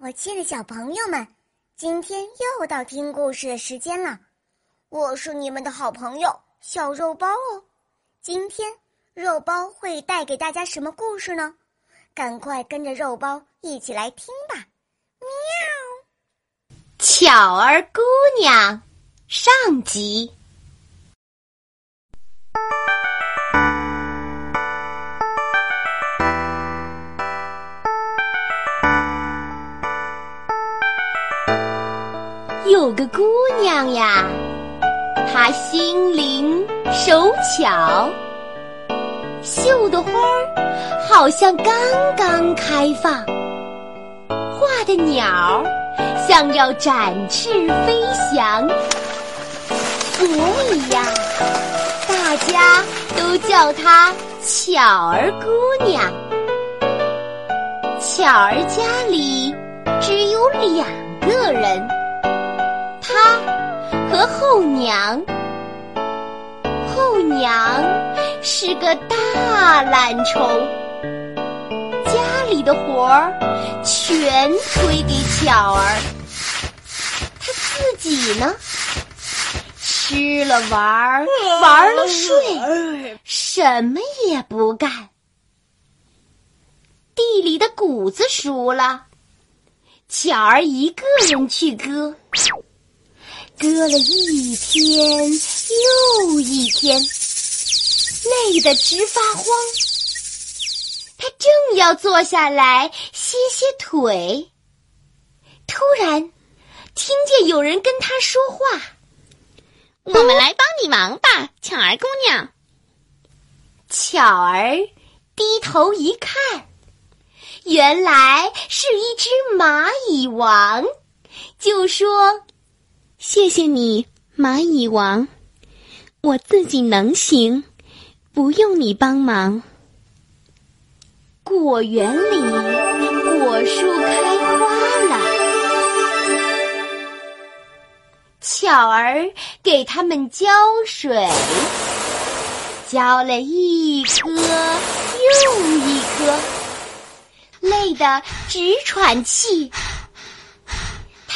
我亲爱的小朋友们，今天又到听故事的时间了。我是你们的好朋友小肉包哦。今天肉包会带给大家什么故事呢？赶快跟着肉包一起来听吧！喵。巧儿姑娘上集。娘呀，她心灵手巧，绣的花儿好像刚刚开放，画的鸟儿像要展翅飞翔，所以呀，大家都叫她巧儿姑娘。巧儿家里只有两个人。她和后娘，后娘是个大懒虫，家里的活儿全推给巧儿，他自己呢，吃了玩，玩了睡，什么也不干。地里的谷子熟了，巧儿一个人去割。割了一天又一天，累得直发慌。他正要坐下来歇歇腿，突然听见有人跟他说话：“我们来帮你忙吧，巧儿姑娘。”巧儿低头一看，原来是一只蚂蚁王，就说。谢谢你，蚂蚁王，我自己能行，不用你帮忙。果园里果树开花了，巧儿给他们浇水，浇了一颗又一颗，累得直喘气。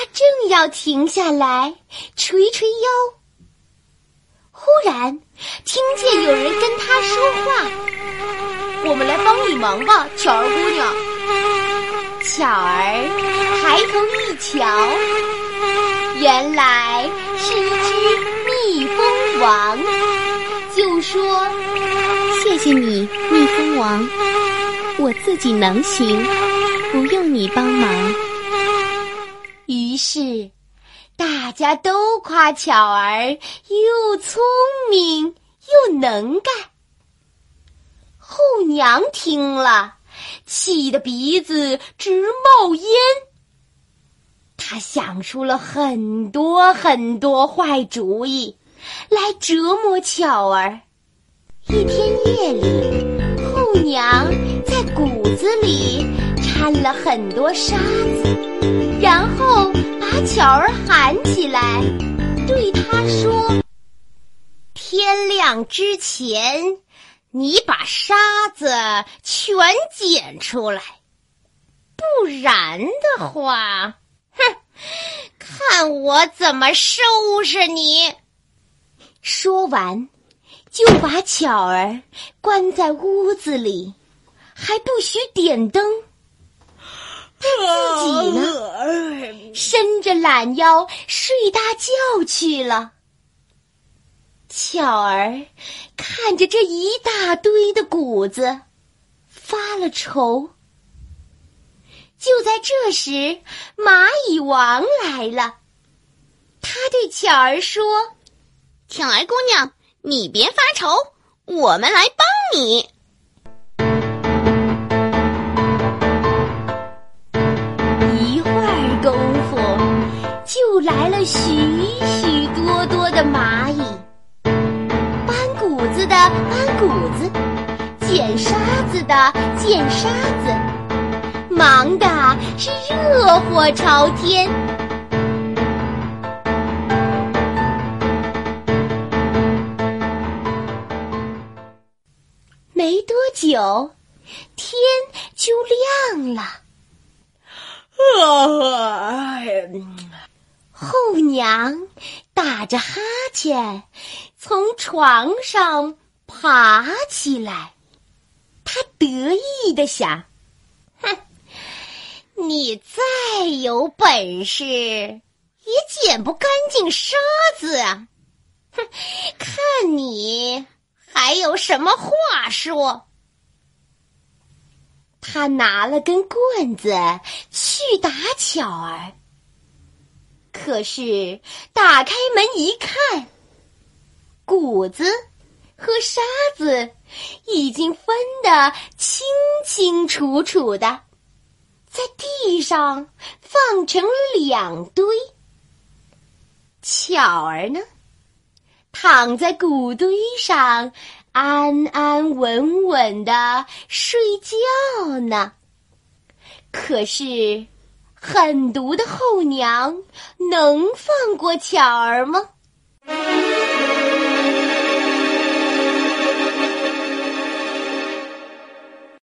他正要停下来捶捶腰，忽然听见有人跟他说话：“我们来帮你忙吧，巧儿姑娘。”巧儿抬头一瞧，原来是一只蜜蜂王，就说：“谢谢你，蜜蜂王，我自己能行，不用你帮忙。”于是，大家都夸巧儿又聪明又能干。后娘听了，气得鼻子直冒烟。她想出了很多很多坏主意，来折磨巧儿。一天夜里，后娘在谷子里掺了很多沙子。然后把巧儿喊起来，对他说：“天亮之前，你把沙子全捡出来，不然的话，哼，看我怎么收拾你！”说完，就把巧儿关在屋子里，还不许点灯。他自己呢，伸着懒腰睡大觉去了。巧儿看着这一大堆的谷子，发了愁。就在这时，蚂蚁王来了，他对巧儿说：“巧儿姑娘，你别发愁，我们来帮你。”搬谷子，捡沙子的捡沙子，忙的是热火朝天。没多久，天就亮了。啊！后娘打着哈欠从床上爬起来，他得意的想：“哼，你再有本事，也捡不干净沙子啊！哼，看你还有什么话说？”他拿了根棍子去打巧儿，可是打开门一看，谷子和沙子已经分得清清楚楚的，在地上放成两堆。巧儿呢，躺在谷堆上。安安稳稳的睡觉呢。可是，狠毒的后娘能放过巧儿吗？